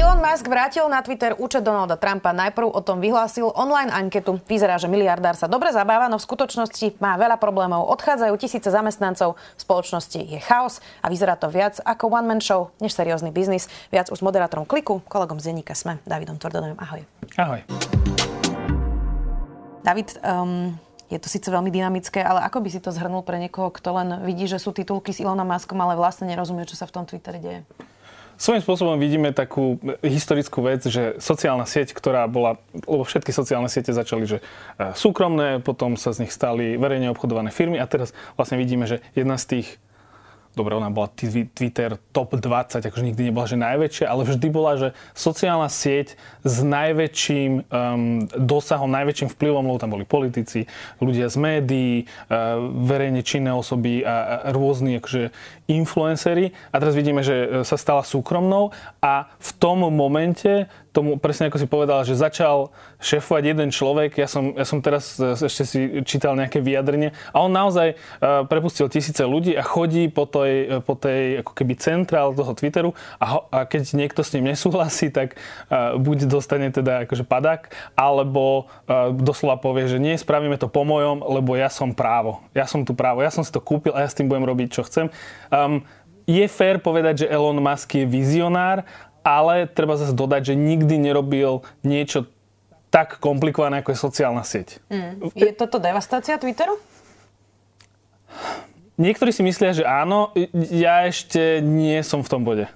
Elon Musk vrátil na Twitter účet Donalda Trumpa. Najprv o tom vyhlásil online anketu. Vyzerá, že miliardár sa dobre zabáva, no v skutočnosti má veľa problémov. Odchádzajú tisíce zamestnancov, v spoločnosti je chaos a vyzerá to viac ako one-man show, než seriózny biznis. Viac už s moderátorom Kliku, kolegom z denníka Sme, Davidom Tvrdonovým. Ahoj. Ahoj. David, um, je to síce veľmi dynamické, ale ako by si to zhrnul pre niekoho, kto len vidí, že sú titulky s Elonom Muskom, ale vlastne nerozumie, čo sa v tom Twitteri deje? Svojím spôsobom vidíme takú historickú vec, že sociálna sieť, ktorá bola, lebo všetky sociálne siete začali, že e, súkromné, potom sa z nich stali verejne obchodované firmy a teraz vlastne vidíme, že jedna z tých dobre, ona bola Twitter top 20, akože nikdy nebola, že najväčšia, ale vždy bola, že sociálna sieť s najväčším um, dosahom, najväčším vplyvom, lebo tam boli politici, ľudia z médií, uh, verejne činné osoby a, a rôzni akože influencery. A teraz vidíme, že sa stala súkromnou a v tom momente tomu, presne ako si povedal, že začal šefovať jeden človek, ja som, ja som teraz e, ešte si čítal nejaké vyjadrenie a on naozaj uh, prepustil tisíce ľudí a chodí po tej, po tej ako keby centrál toho Twitteru a, ho, a keď niekto s ním nesúhlasí, tak buď dostane teda akože padák, alebo doslova povie, že nie, spravíme to po mojom, lebo ja som právo. Ja som tu právo, ja som si to kúpil a ja s tým budem robiť, čo chcem. Um, je fér povedať, že Elon Musk je vizionár, ale treba zase dodať, že nikdy nerobil niečo tak komplikované, ako je sociálna sieť. Mm. Je toto devastácia Twitteru? Niektorí si myslia, že áno, ja ešte nie som v tom bode.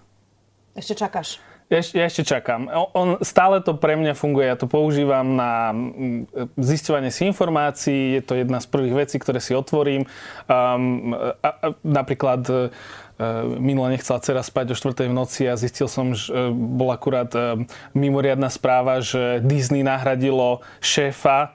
Ešte čakáš? Ja, ja ešte čakám. On, stále to pre mňa funguje. Ja to používam na mm, zisťovanie si informácií. Je to jedna z prvých vecí, ktoré si otvorím. Um, a, a, napríklad Eh, minule nechcela dcera spať o 4. v noci a zistil som, že eh, bol akurát mimoriadná správa, že Disney nahradilo šéfa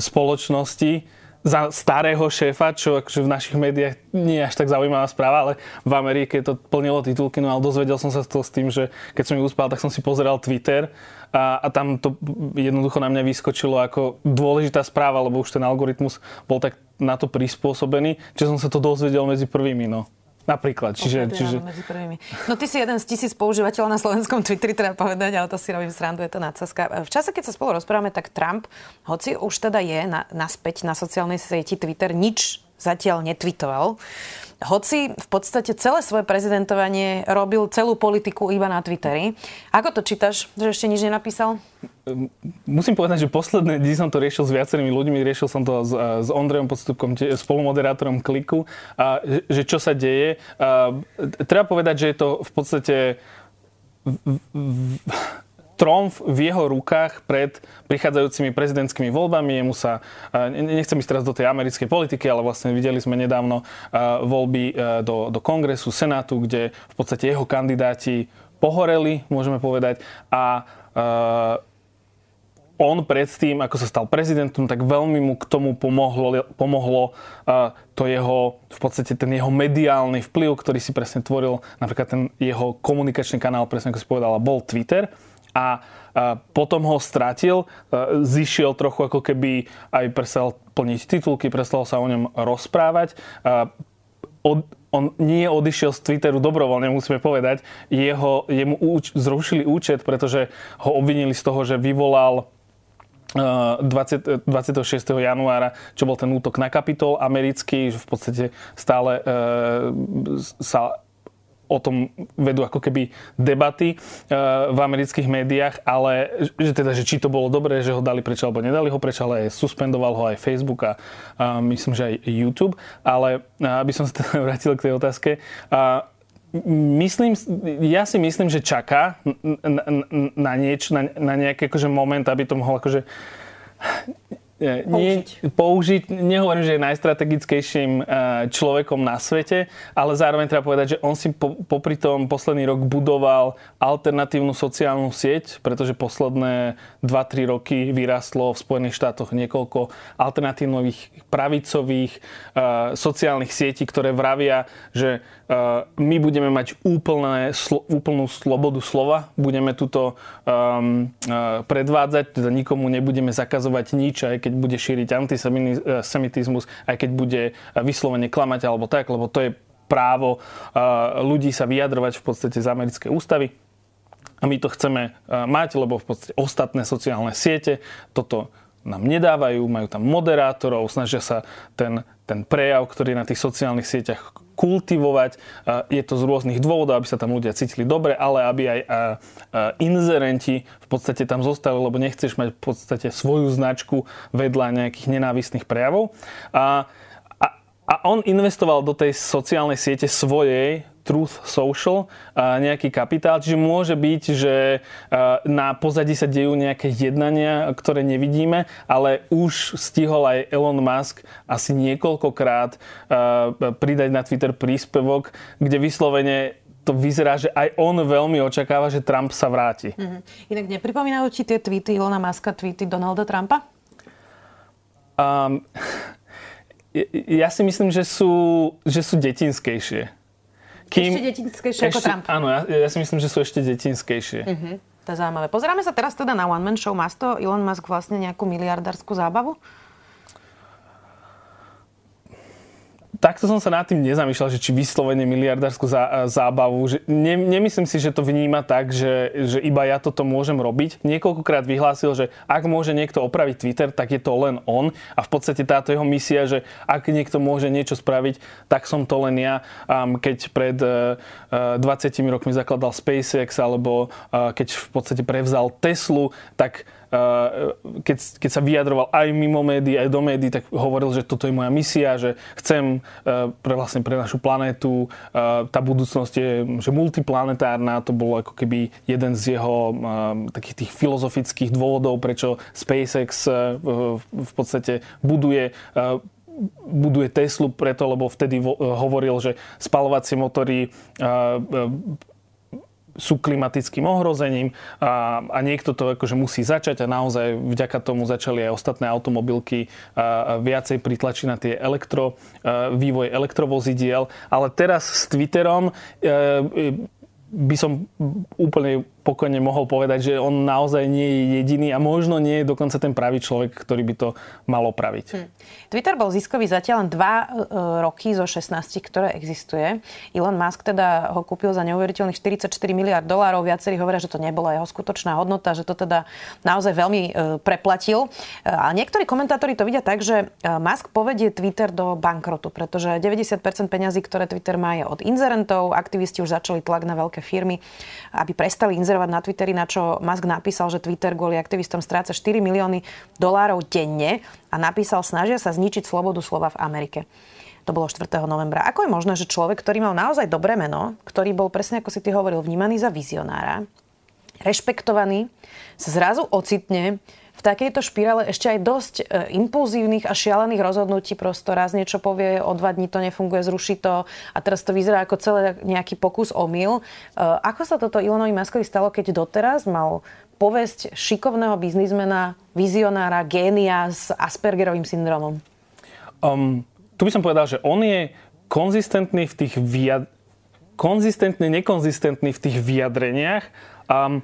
spoločnosti za starého šéfa, čo akože v našich médiách nie je až tak zaujímavá správa, ale v Amerike to plnilo titulky, no ale dozvedel som sa to s tým, že keď som ju uspal, tak som si pozeral Twitter a, a tam to jednoducho na mňa vyskočilo ako dôležitá správa, lebo už ten algoritmus bol tak na to prispôsobený, že som sa to dozvedel medzi prvými, no. Napríklad. Čiže, čiže... Medzi prvými. No ty si jeden z tisíc používateľov na slovenskom Twitteri, treba povedať, ale to si robím srandu, je to nadsazka. V čase, keď sa spolu rozprávame, tak Trump, hoci už teda je na, naspäť na sociálnej sieti Twitter, nič zatiaľ netvitoval. Hoci v podstate celé svoje prezidentovanie robil celú politiku iba na Twitteri. Ako to čítaš, že ešte nič nenapísal? Musím povedať, že posledné dni som to riešil s viacerými ľuďmi. Riešil som to s, s Ondrejom Podstupkom, spolumoderátorom Kliku, a, že čo sa deje. A, treba povedať, že je to v podstate v, v, tromf v jeho rukách pred prichádzajúcimi prezidentskými voľbami. Jemu sa, nechcem ísť teraz do tej americkej politiky, ale vlastne videli sme nedávno voľby do, do kongresu, senátu, kde v podstate jeho kandidáti pohoreli, môžeme povedať. A on predtým, ako sa stal prezidentom, tak veľmi mu k tomu pomohlo, pomohlo uh, to jeho, v podstate ten jeho mediálny vplyv, ktorý si presne tvoril, napríklad ten jeho komunikačný kanál, presne ako si povedala, bol Twitter a potom ho stratil, zišiel trochu ako keby aj prestal plniť titulky, prestal sa o ňom rozprávať. Od, on nie odišiel z Twitteru dobrovoľne, musíme povedať. Jeho, jemu úč, zrušili účet, pretože ho obvinili z toho, že vyvolal 20, 26. januára, čo bol ten útok na kapitol americký, že v podstate stále e, sa o tom vedú ako keby debaty uh, v amerických médiách, ale že teda, že či to bolo dobré, že ho dali preč alebo nedali ho preč, ale suspendoval ho aj Facebook a myslím, že aj YouTube. Ale uh, aby som sa teda vrátil k tej otázke, uh, myslím, ja si myslím, že čaká na, na, na, nieč, na, na nejaký akože moment, aby to mohol akože nie, použiť. Nehovorím, že je najstrategickejším e, človekom na svete, ale zároveň treba povedať, že on si po, popri tom posledný rok budoval alternatívnu sociálnu sieť, pretože posledné 2-3 roky vyrastlo v Spojených štátoch niekoľko alternatívnych pravicových uh, sociálnych sietí, ktoré vravia, že my budeme mať úplné, slo, úplnú slobodu slova, budeme tuto um, uh, predvádzať, teda nikomu nebudeme zakazovať nič, aj keď bude šíriť antisemitizmus, aj keď bude vyslovene klamať alebo tak, lebo to je právo ľudí sa vyjadrovať v podstate z americkej ústavy. A my to chceme mať, lebo v podstate ostatné sociálne siete toto nám nedávajú, majú tam moderátorov, snažia sa ten, ten prejav, ktorý je na tých sociálnych sieťach kultivovať. Je to z rôznych dôvodov, aby sa tam ľudia cítili dobre, ale aby aj inzerenti v podstate tam zostali, lebo nechceš mať v podstate svoju značku vedľa nejakých nenávistných prejavov. A, a on investoval do tej sociálnej siete svojej, Truth Social nejaký kapitál. Čiže môže byť, že na pozadí sa dejú nejaké jednania, ktoré nevidíme, ale už stihol aj Elon Musk asi niekoľkokrát pridať na Twitter príspevok, kde vyslovene to vyzerá, že aj on veľmi očakáva, že Trump sa vráti. Mm-hmm. Inak nepripomínajú ti tie tweety Ilona Muska, tweety Donalda Trumpa? Um, ja si myslím, že sú, že sú detinskejšie. Kým... Ešte detinskejšie ešte, ako Trump. Áno, ja, ja si myslím, že sú ešte detinskejšie. Uh-huh. To je zaujímavé. Pozeráme sa teraz teda na One Man Show. Má to Elon Musk vlastne nejakú miliardárskú zábavu? Takto som sa nad tým nezamýšľal, že či vyslovene miliardárskú zá, zábavu. Že ne, nemyslím si, že to vníma tak, že, že iba ja toto môžem robiť. Niekoľkokrát vyhlásil, že ak môže niekto opraviť Twitter, tak je to len on. A v podstate táto jeho misia, že ak niekto môže niečo spraviť, tak som to len ja. Um, keď pred uh, 20 rokmi zakladal SpaceX alebo uh, keď v podstate prevzal Teslu, tak keď, keď sa vyjadroval aj mimo médií, aj do médií, tak hovoril, že toto je moja misia, že chcem pre, vlastne pre našu planétu, tá budúcnosť je že multiplanetárna, to bolo ako keby jeden z jeho takých tých filozofických dôvodov, prečo SpaceX v podstate buduje buduje Teslu preto, lebo vtedy hovoril, že spalovacie motory sú klimatickým ohrozením a, a niekto to akože musí začať a naozaj vďaka tomu začali aj ostatné automobilky a, a viacej pritlačiť na tie elektro, a, vývoj elektrovozidiel. Ale teraz s Twitterom e, by som úplne pokojne mohol povedať, že on naozaj nie je jediný a možno nie je dokonca ten pravý človek, ktorý by to mal opraviť. Hm. Twitter bol ziskový zatiaľ len 2 e, roky zo 16, ktoré existuje. Elon Musk teda ho kúpil za neuveriteľných 44 miliard dolárov. Viacerí hovoria, že to nebola jeho skutočná hodnota, že to teda naozaj veľmi e, preplatil. E, a niektorí komentátori to vidia tak, že Musk povedie Twitter do bankrotu, pretože 90% peňazí, ktoré Twitter má, je od inzerentov. Aktivisti už začali tlak na veľké firmy, aby prestali inzerentovať inzerovať na Twitteri, na čo Musk napísal, že Twitter kvôli aktivistom stráca 4 milióny dolárov denne a napísal, snažia sa zničiť slobodu slova v Amerike. To bolo 4. novembra. Ako je možné, že človek, ktorý mal naozaj dobré meno, ktorý bol presne ako si ty hovoril, vnímaný za vizionára, rešpektovaný, sa zrazu ocitne v takejto špirále ešte aj dosť e, impulzívnych a šialených rozhodnutí. Prosto raz niečo povie, o dva dní to nefunguje, zruší to a teraz to vyzerá ako celé nejaký pokus o. E, ako sa toto Ilonovi Maskovi stalo, keď doteraz mal povesť šikovného biznismena, vizionára, génia s Aspergerovým syndromom? Um, tu by som povedal, že on je konzistentný v tých vyjad... konzistentne nekonzistentný v tých vyjadreniach, um,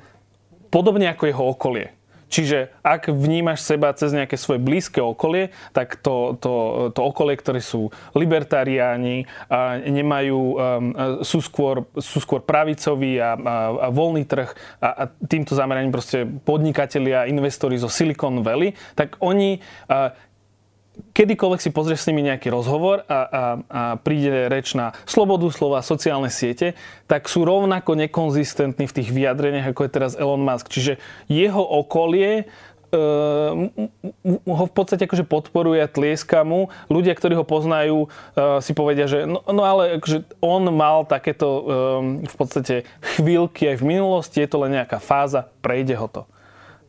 podobne ako jeho okolie. Čiže ak vnímaš seba cez nejaké svoje blízke okolie, tak to, to, to okolie, ktorí sú libertariáni, a nemajú, um, sú, skôr, sú skôr pravicoví a, a, a voľný trh a, a týmto zameraním proste podnikatelia, investori zo Silicon Valley, tak oni kedykoľvek si pozrieš s nimi nejaký rozhovor a, a, a príde reč na slobodu slova, sociálne siete, tak sú rovnako nekonzistentní v tých vyjadreniach, ako je teraz Elon Musk. Čiže jeho okolie Uh, ho v podstate akože podporuje a tlieska mu. Ľudia, ktorí ho poznajú, uh, si povedia, že no, no ale akože on mal takéto um, v podstate chvíľky aj v minulosti, je to len nejaká fáza, prejde ho to.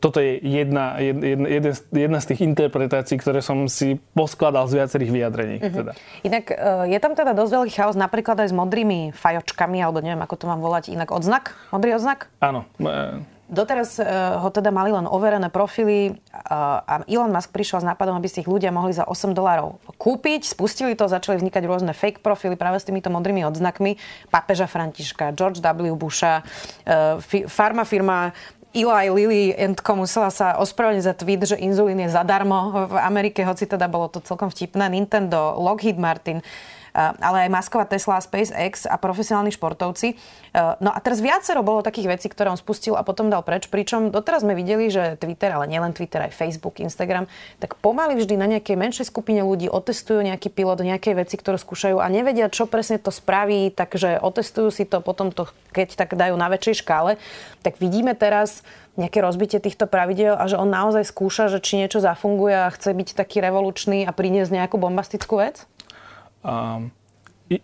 Toto je jedna, jedna, jedna, jedna z tých interpretácií, ktoré som si poskladal z viacerých vyjadrení. Mm-hmm. Teda. Inak je tam teda dosť veľký chaos napríklad aj s modrými fajočkami, alebo neviem, ako to mám volať inak, odznak? Modrý odznak? Áno. Doteraz ho teda mali len overené profily a Elon Musk prišiel s nápadom, aby si ich ľudia mohli za 8 dolárov kúpiť. Spustili to, začali vznikať rôzne fake profily práve s týmito modrými odznakmi. Papeža Františka, George W. Busha, farma firma Eli Lilly Co. musela sa ospravedlniť za tweet, že inzulín je zadarmo v Amerike, hoci teda bolo to celkom vtipné. Nintendo, Lockheed Martin, ale aj Masková Tesla, SpaceX a profesionálni športovci. No a teraz viacero bolo takých vecí, ktoré on spustil a potom dal preč, pričom doteraz sme videli, že Twitter, ale nielen Twitter, aj Facebook, Instagram, tak pomaly vždy na nejakej menšej skupine ľudí otestujú nejaký pilot, nejaké veci, ktoré skúšajú a nevedia, čo presne to spraví, takže otestujú si to, potom to, keď tak dajú na väčšej škále. Tak vidíme teraz nejaké rozbitie týchto pravidel a že on naozaj skúša, že či niečo zafunguje a chce byť taký revolučný a priniesť nejakú bombastickú vec?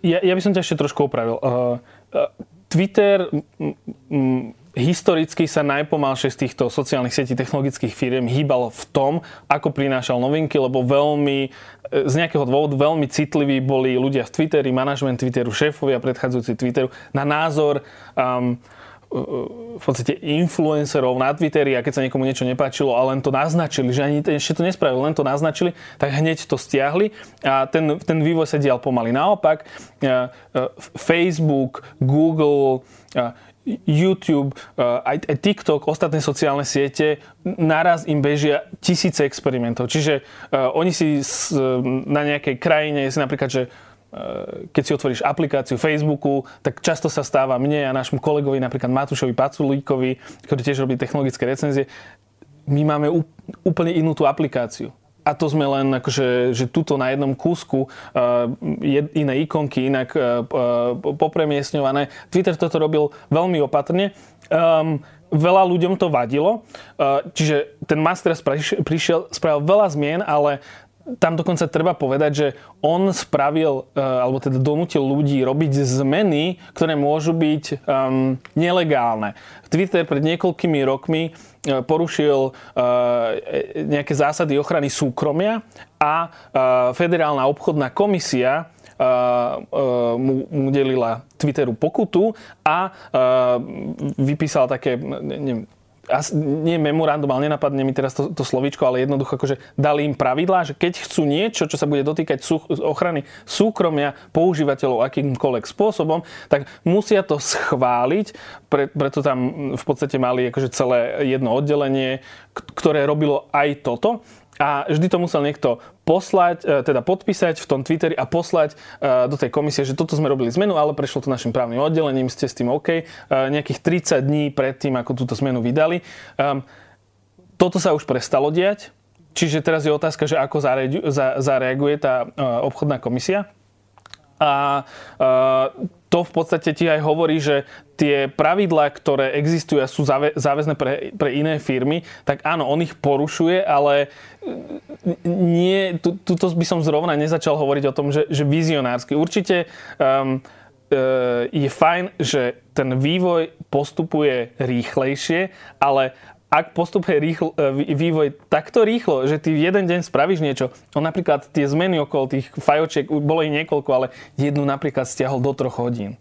Ja, ja by som ťa ešte trošku opravil. Uh, uh, Twitter m, m, historicky sa najpomalšie z týchto sociálnych sietí technologických firiem hýbal v tom, ako prinášal novinky, lebo veľmi, e, z nejakého dôvodu veľmi citliví boli ľudia v Twitteri, manažment Twitteru, šéfovia predchádzajúci Twitteru na názor um, v podstate influencerov na Twitteri a keď sa niekomu niečo nepáčilo a len to naznačili, že ani ešte to nespravili, len to naznačili, tak hneď to stiahli a ten, ten vývoj sa dial pomaly. Naopak, e, e, Facebook, Google, e, YouTube, aj, TikTok, ostatné sociálne siete, naraz im bežia tisíce experimentov. Čiže oni si na nejakej krajine, si napríklad, že keď si otvoríš aplikáciu Facebooku, tak často sa stáva mne a nášmu kolegovi, napríklad Matúšovi Paculíkovi, ktorý tiež robí technologické recenzie, my máme úplne inú tú aplikáciu. A to sme len akože, že tuto na jednom kúsku uh, iné ikonky, inak uh, popremiesňované. Twitter toto robil veľmi opatrne. Um, veľa ľuďom to vadilo, uh, čiže ten master prišiel, spravil veľa zmien, ale tam dokonca treba povedať, že on spravil, e, alebo teda donútil ľudí robiť zmeny, ktoré môžu byť um, nelegálne. Twitter pred niekoľkými rokmi e, porušil uh, nejaké zásady ochrany súkromia a uh, Federálna obchodná komisia uh, uh, mu udelila Twitteru pokutu a uh, vypísala také, neviem, nie memorandum, ale nenapadne mi teraz to, to slovíčko, ale jednoducho akože dali im pravidlá, že keď chcú niečo, čo sa bude dotýkať sú, ochrany súkromia používateľov akýmkoľvek spôsobom, tak musia to schváliť, pre, preto tam v podstate mali akože celé jedno oddelenie, ktoré robilo aj toto. A vždy to musel niekto poslať, e, teda podpísať v tom Twitteri a poslať e, do tej komisie, že toto sme robili zmenu, ale prešlo to našim právnym oddelením, ste s tým OK. E, nejakých 30 dní pred tým, ako túto zmenu vydali. Ehm, toto sa už prestalo diať, čiže teraz je otázka, že ako zareaguje tá obchodná komisia. A to v podstate ti aj hovorí, že tie pravidlá, ktoré existujú a sú záväzné pre, pre iné firmy, tak áno, on ich porušuje, ale nie, tu, tuto by som zrovna nezačal hovoriť o tom, že, že vizionársky. Určite um, je fajn, že ten vývoj postupuje rýchlejšie, ale ak postupuje rýchlo, e, vývoj takto rýchlo, že ty jeden deň spravíš niečo, on napríklad tie zmeny okolo tých fajočiek, bolo ich niekoľko, ale jednu napríklad stiahol do troch hodín.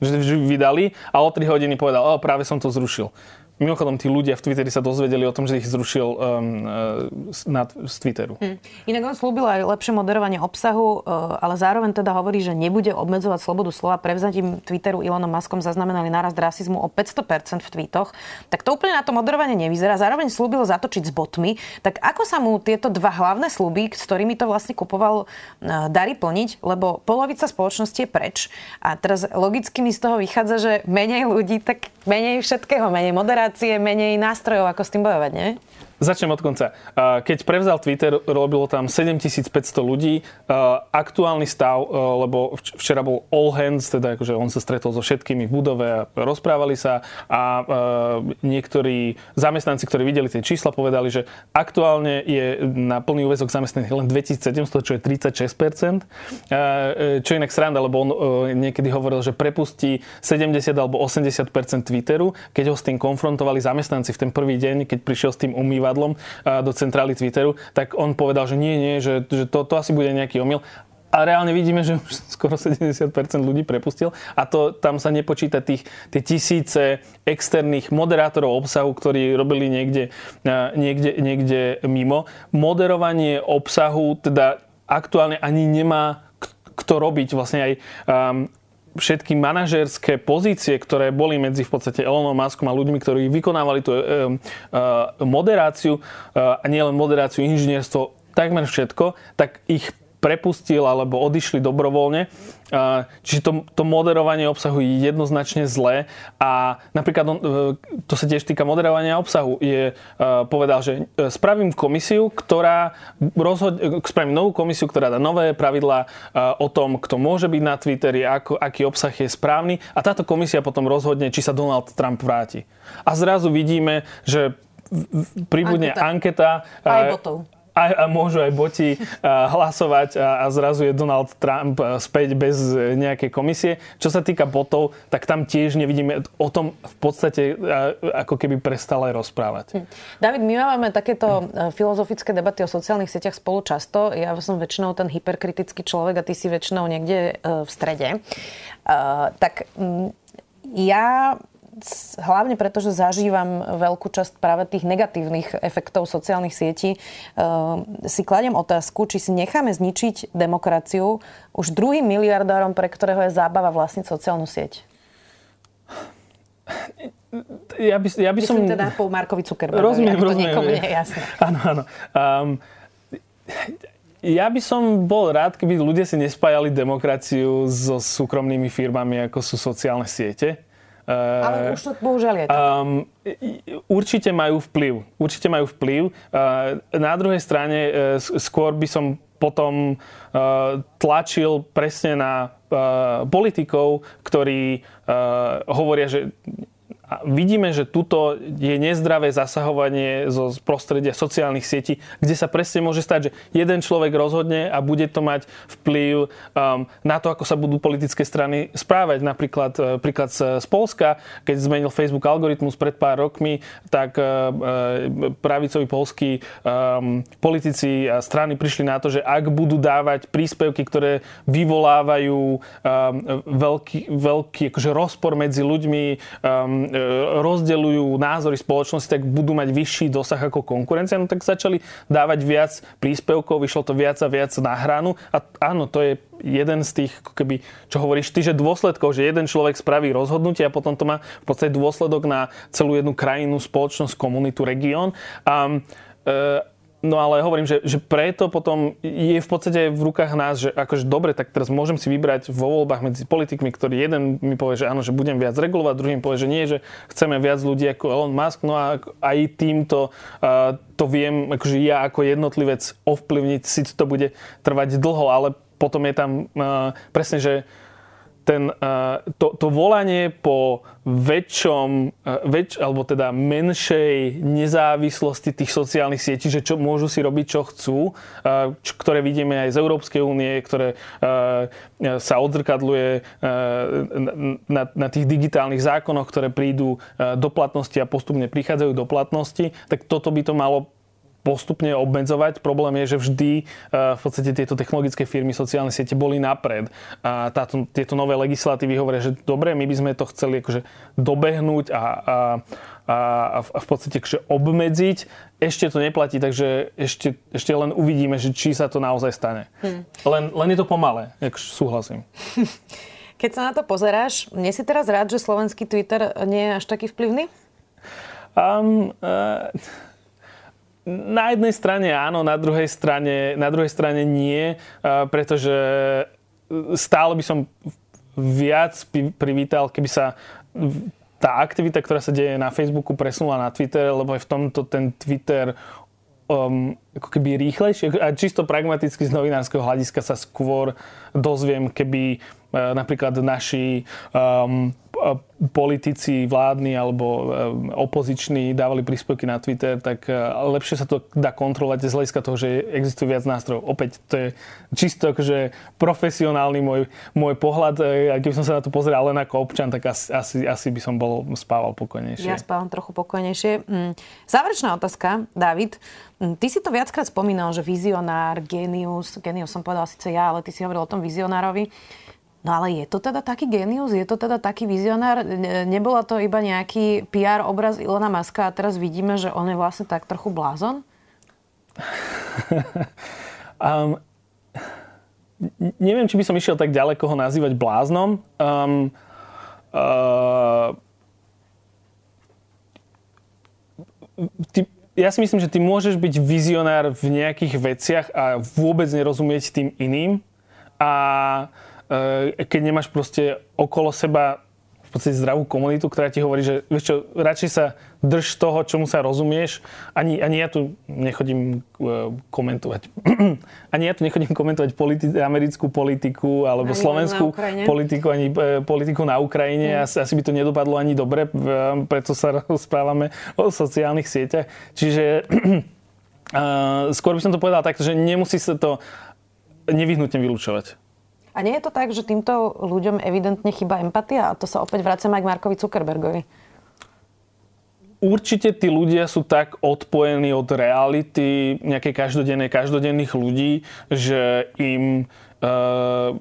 Že vydali a o 3 hodiny povedal, o, práve som to zrušil. Mimochodom, tí ľudia v Twitteri sa dozvedeli o tom, že ich zrušil um, uh, na, z Twitteru. Hmm. Inak on slúbil aj lepšie moderovanie obsahu, uh, ale zároveň teda hovorí, že nebude obmedzovať slobodu slova. Prevzatím Twitteru Elonom Muskom zaznamenali nárast rasizmu o 500% v tweetoch. Tak to úplne na to moderovanie nevyzerá. Zároveň slúbil zatočiť s botmi. Tak ako sa mu tieto dva hlavné sluby, s ktorými to vlastne kupoval, uh, darí plniť? Lebo polovica spoločnosti je preč. A teraz logicky mi z toho vychádza, že menej ľudí, tak menej všetkého, menej moderácie aplikácie, menej nástrojov, ako s tým bojovať, nie? Začnem od konca. Keď prevzal Twitter, robilo tam 7500 ľudí. Aktuálny stav, lebo včera bol all hands, teda akože on sa stretol so všetkými v budove a rozprávali sa a niektorí zamestnanci, ktorí videli tie čísla, povedali, že aktuálne je na plný úvezok zamestnaných len 2700, čo je 36%. Čo je inak sranda, lebo on niekedy hovoril, že prepustí 70 alebo 80% Twitteru, keď ho s tým konfrontovali zamestnanci v ten prvý deň, keď prišiel s tým umývadlom do centrály Twitteru, tak on povedal, že nie, nie, že, že to, to asi bude nejaký omyl a reálne vidíme, že už skoro 70% ľudí prepustil a to tam sa nepočíta tých, tie tisíce externých moderátorov obsahu, ktorí robili niekde, niekde, niekde mimo. Moderovanie obsahu teda aktuálne ani nemá kto robiť vlastne aj um, všetky manažerské pozície, ktoré boli medzi v podstate Elonom Muskom a ľuďmi, ktorí vykonávali tú um, uh, moderáciu uh, a nielen moderáciu, inžinierstvo, takmer všetko, tak ich prepustil alebo odišli dobrovoľne. Čiže to, to moderovanie obsahu je jednoznačne zlé a napríklad e, to sa tiež týka moderovania obsahu. Je, e, povedal, že e, spravím komisiu, ktorá rozhod, spravím novú komisiu, ktorá dá nové pravidlá o tom, kto môže byť na Twitteri, ako, aký obsah je správny a táto komisia potom rozhodne, či sa Donald Trump vráti. A zrazu vidíme, že pribudne anketa. anketa aj botov a, a môžu aj boti hlasovať a, a zrazu je Donald Trump späť bez nejakej komisie. Čo sa týka botov, tak tam tiež nevidíme o tom v podstate ako keby prestala aj rozprávať. Hm. David, my máme takéto hm. filozofické debaty o sociálnych sieťach spolu často. Ja som väčšinou ten hyperkritický človek a ty si väčšinou niekde e, v strede. Tak ja hlavne preto, že zažívam veľkú časť práve tých negatívnych efektov sociálnych sietí, uh, si kladem otázku, či si necháme zničiť demokraciu už druhým miliardárom, pre ktorého je zábava vlastniť sociálnu sieť. Ja by, ja by Myslím som... teda po Markovi Zuckerbergovi, rozumiem, ak to rozumiem, niekomu nie je jasné. Áno, áno. Um, ja by som bol rád, keby ľudia si nespájali demokraciu so súkromnými firmami, ako sú sociálne siete. Ale už to bohužiaľ je. Um, určite majú vplyv. Určite majú vplyv. Uh, na druhej strane uh, skôr by som potom tlačil presne na politikov, ktorí hovoria, že a vidíme, že tuto je nezdravé zasahovanie zo prostredia sociálnych sietí, kde sa presne môže stať, že jeden človek rozhodne a bude to mať vplyv um, na to, ako sa budú politické strany správať. Napríklad uh, príklad z, z Polska, keď zmenil Facebook algoritmus pred pár rokmi, tak uh, uh, pravicoví polskí um, politici a strany prišli na to, že ak budú dávať príspevky, ktoré vyvolávajú um, veľký, veľký akože rozpor medzi ľuďmi, um, rozdeľujú názory spoločnosti, tak budú mať vyšší dosah ako konkurencia, no tak začali dávať viac príspevkov, vyšlo to viac a viac na hranu a áno, to je jeden z tých, keby, čo hovoríš ty, že dôsledkov, že jeden človek spraví rozhodnutie a potom to má v podstate dôsledok na celú jednu krajinu, spoločnosť, komunitu, región. A, e, No ale hovorím, že, že preto potom je v podstate v rukách nás, že akože dobre, tak teraz môžem si vybrať vo voľbách medzi politikmi, ktorý jeden mi povie, že áno, že budem viac regulovať, druhý mi povie, že nie, že chceme viac ľudí ako Elon Musk, no a aj týmto uh, to viem, akože ja ako jednotlivec ovplyvniť, si to bude trvať dlho, ale potom je tam uh, presne, že ten, uh, to, to volanie po väčšom, uh, väč, alebo teda menšej nezávislosti tých sociálnych sietí, že čo môžu si robiť, čo chcú, uh, čo, ktoré vidíme aj z Európskej únie, ktoré sa odzrkadluje na, na tých digitálnych zákonoch, ktoré prídu do platnosti a postupne prichádzajú do platnosti, tak toto by to malo postupne obmedzovať. Problém je, že vždy eh, v podstate tieto technologické firmy, sociálne siete boli napred. A táto, tieto nové legislatívy hovoria, že dobre, my by sme to chceli akože dobehnúť a, a, a, a v podstate akože obmedziť. Ešte to neplatí, takže ešte, ešte len uvidíme, že či sa to naozaj stane. Hmm. Len, len je to pomalé, akože súhlasím. Keď sa na to pozeráš, nie si teraz rád, že slovenský Twitter nie je až taký vplyvný? Um, uh na jednej strane áno, na druhej strane, na druhej strane nie, pretože stále by som viac privítal, keby sa tá aktivita, ktorá sa deje na Facebooku, presunula na Twitter, lebo je v tomto ten Twitter um, ako keby rýchlejšie. A čisto pragmaticky z novinárskeho hľadiska sa skôr dozviem, keby uh, napríklad naši um, politici vládni alebo e, opoziční dávali príspevky na Twitter, tak e, lepšie sa to dá kontrolovať z hľadiska toho, že existuje viac nástrojov. Opäť to je čisto akože profesionálny môj, môj pohľad. A keby som sa na to pozeral len ako občan, tak asi, asi, asi by som bol spával pokojnejšie. Ja spávam trochu pokojnejšie. Mm, záverečná otázka, David. Mm, ty si to viackrát spomínal, že vizionár, genius, genius som povedal síce ja, ale ty si hovoril o tom vizionárovi. No ale je to teda taký genius, je to teda taký vizionár? Nebola to iba nejaký PR obraz Ilona Maska a teraz vidíme, že on je vlastne tak trochu blázon? um, neviem, či by som išiel tak ďaleko ho nazývať bláznom. Um, uh, ty, ja si myslím, že ty môžeš byť vizionár v nejakých veciach a vôbec nerozumieť tým iným. A Eh, keď nemáš proste okolo seba v podstate zdravú komunitu, ktorá ti hovorí, že vieš čo, radšej sa drž toho, čomu sa rozumieš. Ani, ani ja tu nechodím uh, komentovať. ani ja tu nechodím komentovať politi- americkú politiku alebo ani slovenskú politiku, ani uh, politiku na Ukrajine. Mm. Asi, asi by to nedopadlo ani dobre, uh, preto sa rozprávame o sociálnych sieťach. Čiže uh, skôr by som to povedal tak, že nemusí sa to nevyhnutne vylúčovať. A nie je to tak, že týmto ľuďom evidentne chyba empatia? A to sa opäť vracem aj k Markovi Zuckerbergovi. Určite tí ľudia sú tak odpojení od reality nejakej každodennej, každodenných ľudí, že im uh,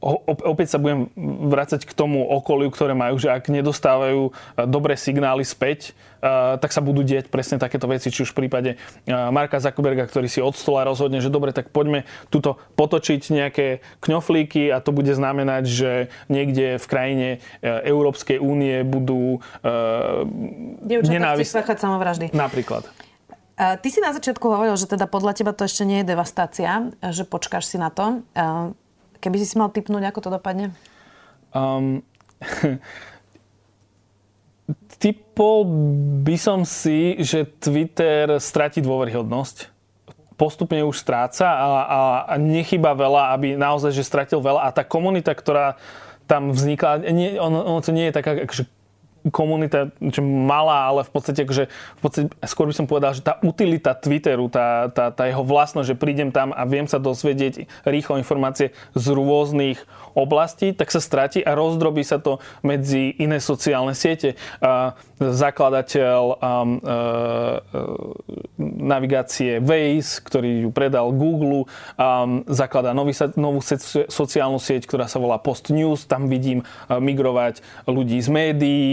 opäť sa budem vrácať k tomu okoliu, ktoré majú, že ak nedostávajú e, dobré signály späť, e, tak sa budú dieť presne takéto veci, či už v prípade e, Marka Zuckerberga, ktorý si od stola rozhodne, že dobre, tak poďme tuto potočiť nejaké kňoflíky a to bude znamenať, že niekde v krajine Európskej únie budú nenávisť. samovraždy. Napríklad. Ty si na začiatku hovoril, že teda podľa teba to ešte nie je devastácia, že počkáš si na to. Keby si si mal typnúť, ako to dopadne? Um, typol by som si, že Twitter stratí dôveryhodnosť. Postupne už stráca a, a, a nechyba veľa, aby naozaj že stratil veľa. A tá komunita, ktorá tam vznikla, nie, ono, ono to nie je taká akože komunita čo malá, ale v podstate, akože, v podstate skôr by som povedal, že tá utilita Twitteru, tá, tá, tá jeho vlastnosť, že prídem tam a viem sa dozvedieť rýchlo informácie z rôznych oblastí, tak sa stratí a rozdrobí sa to medzi iné sociálne siete. Zakladateľ um, uh, navigácie Waze, ktorý ju predal Google, um, zakladá nový, novú sociálnu sieť, ktorá sa volá Post News. Tam vidím uh, migrovať ľudí z médií,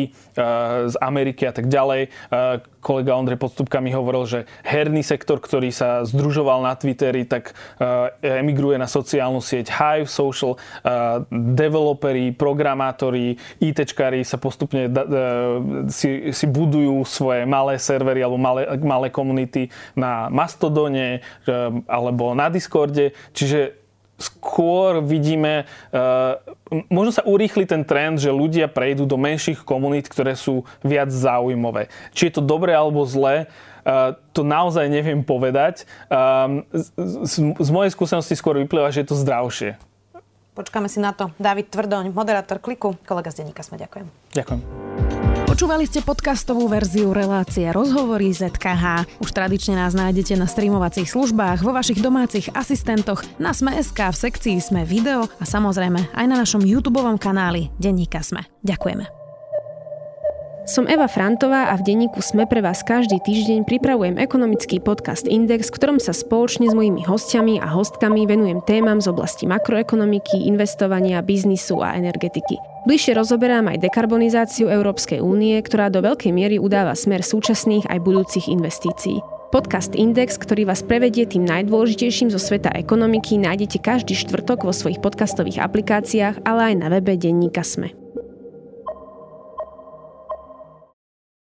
z Ameriky a tak ďalej. Uh, kolega Ondrej Podstupka mi hovoril, že herný sektor, ktorý sa združoval na Twitteri, tak uh, emigruje na sociálnu sieť Hive Social. Uh, developeri, programátori, ITčkári sa postupne si, si budujú svoje malé servery alebo malé, malé komunity na Mastodone alebo na Discorde. Čiže skôr vidíme, uh, možno sa urýchli ten trend, že ľudia prejdú do menších komunít, ktoré sú viac zaujímavé. Či je to dobré alebo zlé, uh, to naozaj neviem povedať. Z, z mojej skúsenosti skôr vyplýva, že je to zdravšie. Počkáme si na to. David Tvrdoň, moderátor Kliku, kolega z Denníka Sme. Ďakujem. Ďakujem. Počúvali ste podcastovú verziu relácie Rozhovory ZKH. Už tradične nás nájdete na streamovacích službách, vo vašich domácich asistentoch, na Sme.sk, v sekcii Sme video a samozrejme aj na našom YouTube kanáli Denníka Sme. Ďakujeme. Som Eva Frantová a v denníku Sme pre vás každý týždeň pripravujem ekonomický podcast Index, v ktorom sa spoločne s mojimi hostiami a hostkami venujem témam z oblasti makroekonomiky, investovania, biznisu a energetiky. Bližšie rozoberám aj dekarbonizáciu Európskej únie, ktorá do veľkej miery udáva smer súčasných aj budúcich investícií. Podcast Index, ktorý vás prevedie tým najdôležitejším zo sveta ekonomiky, nájdete každý štvrtok vo svojich podcastových aplikáciách, ale aj na webe denníka Sme.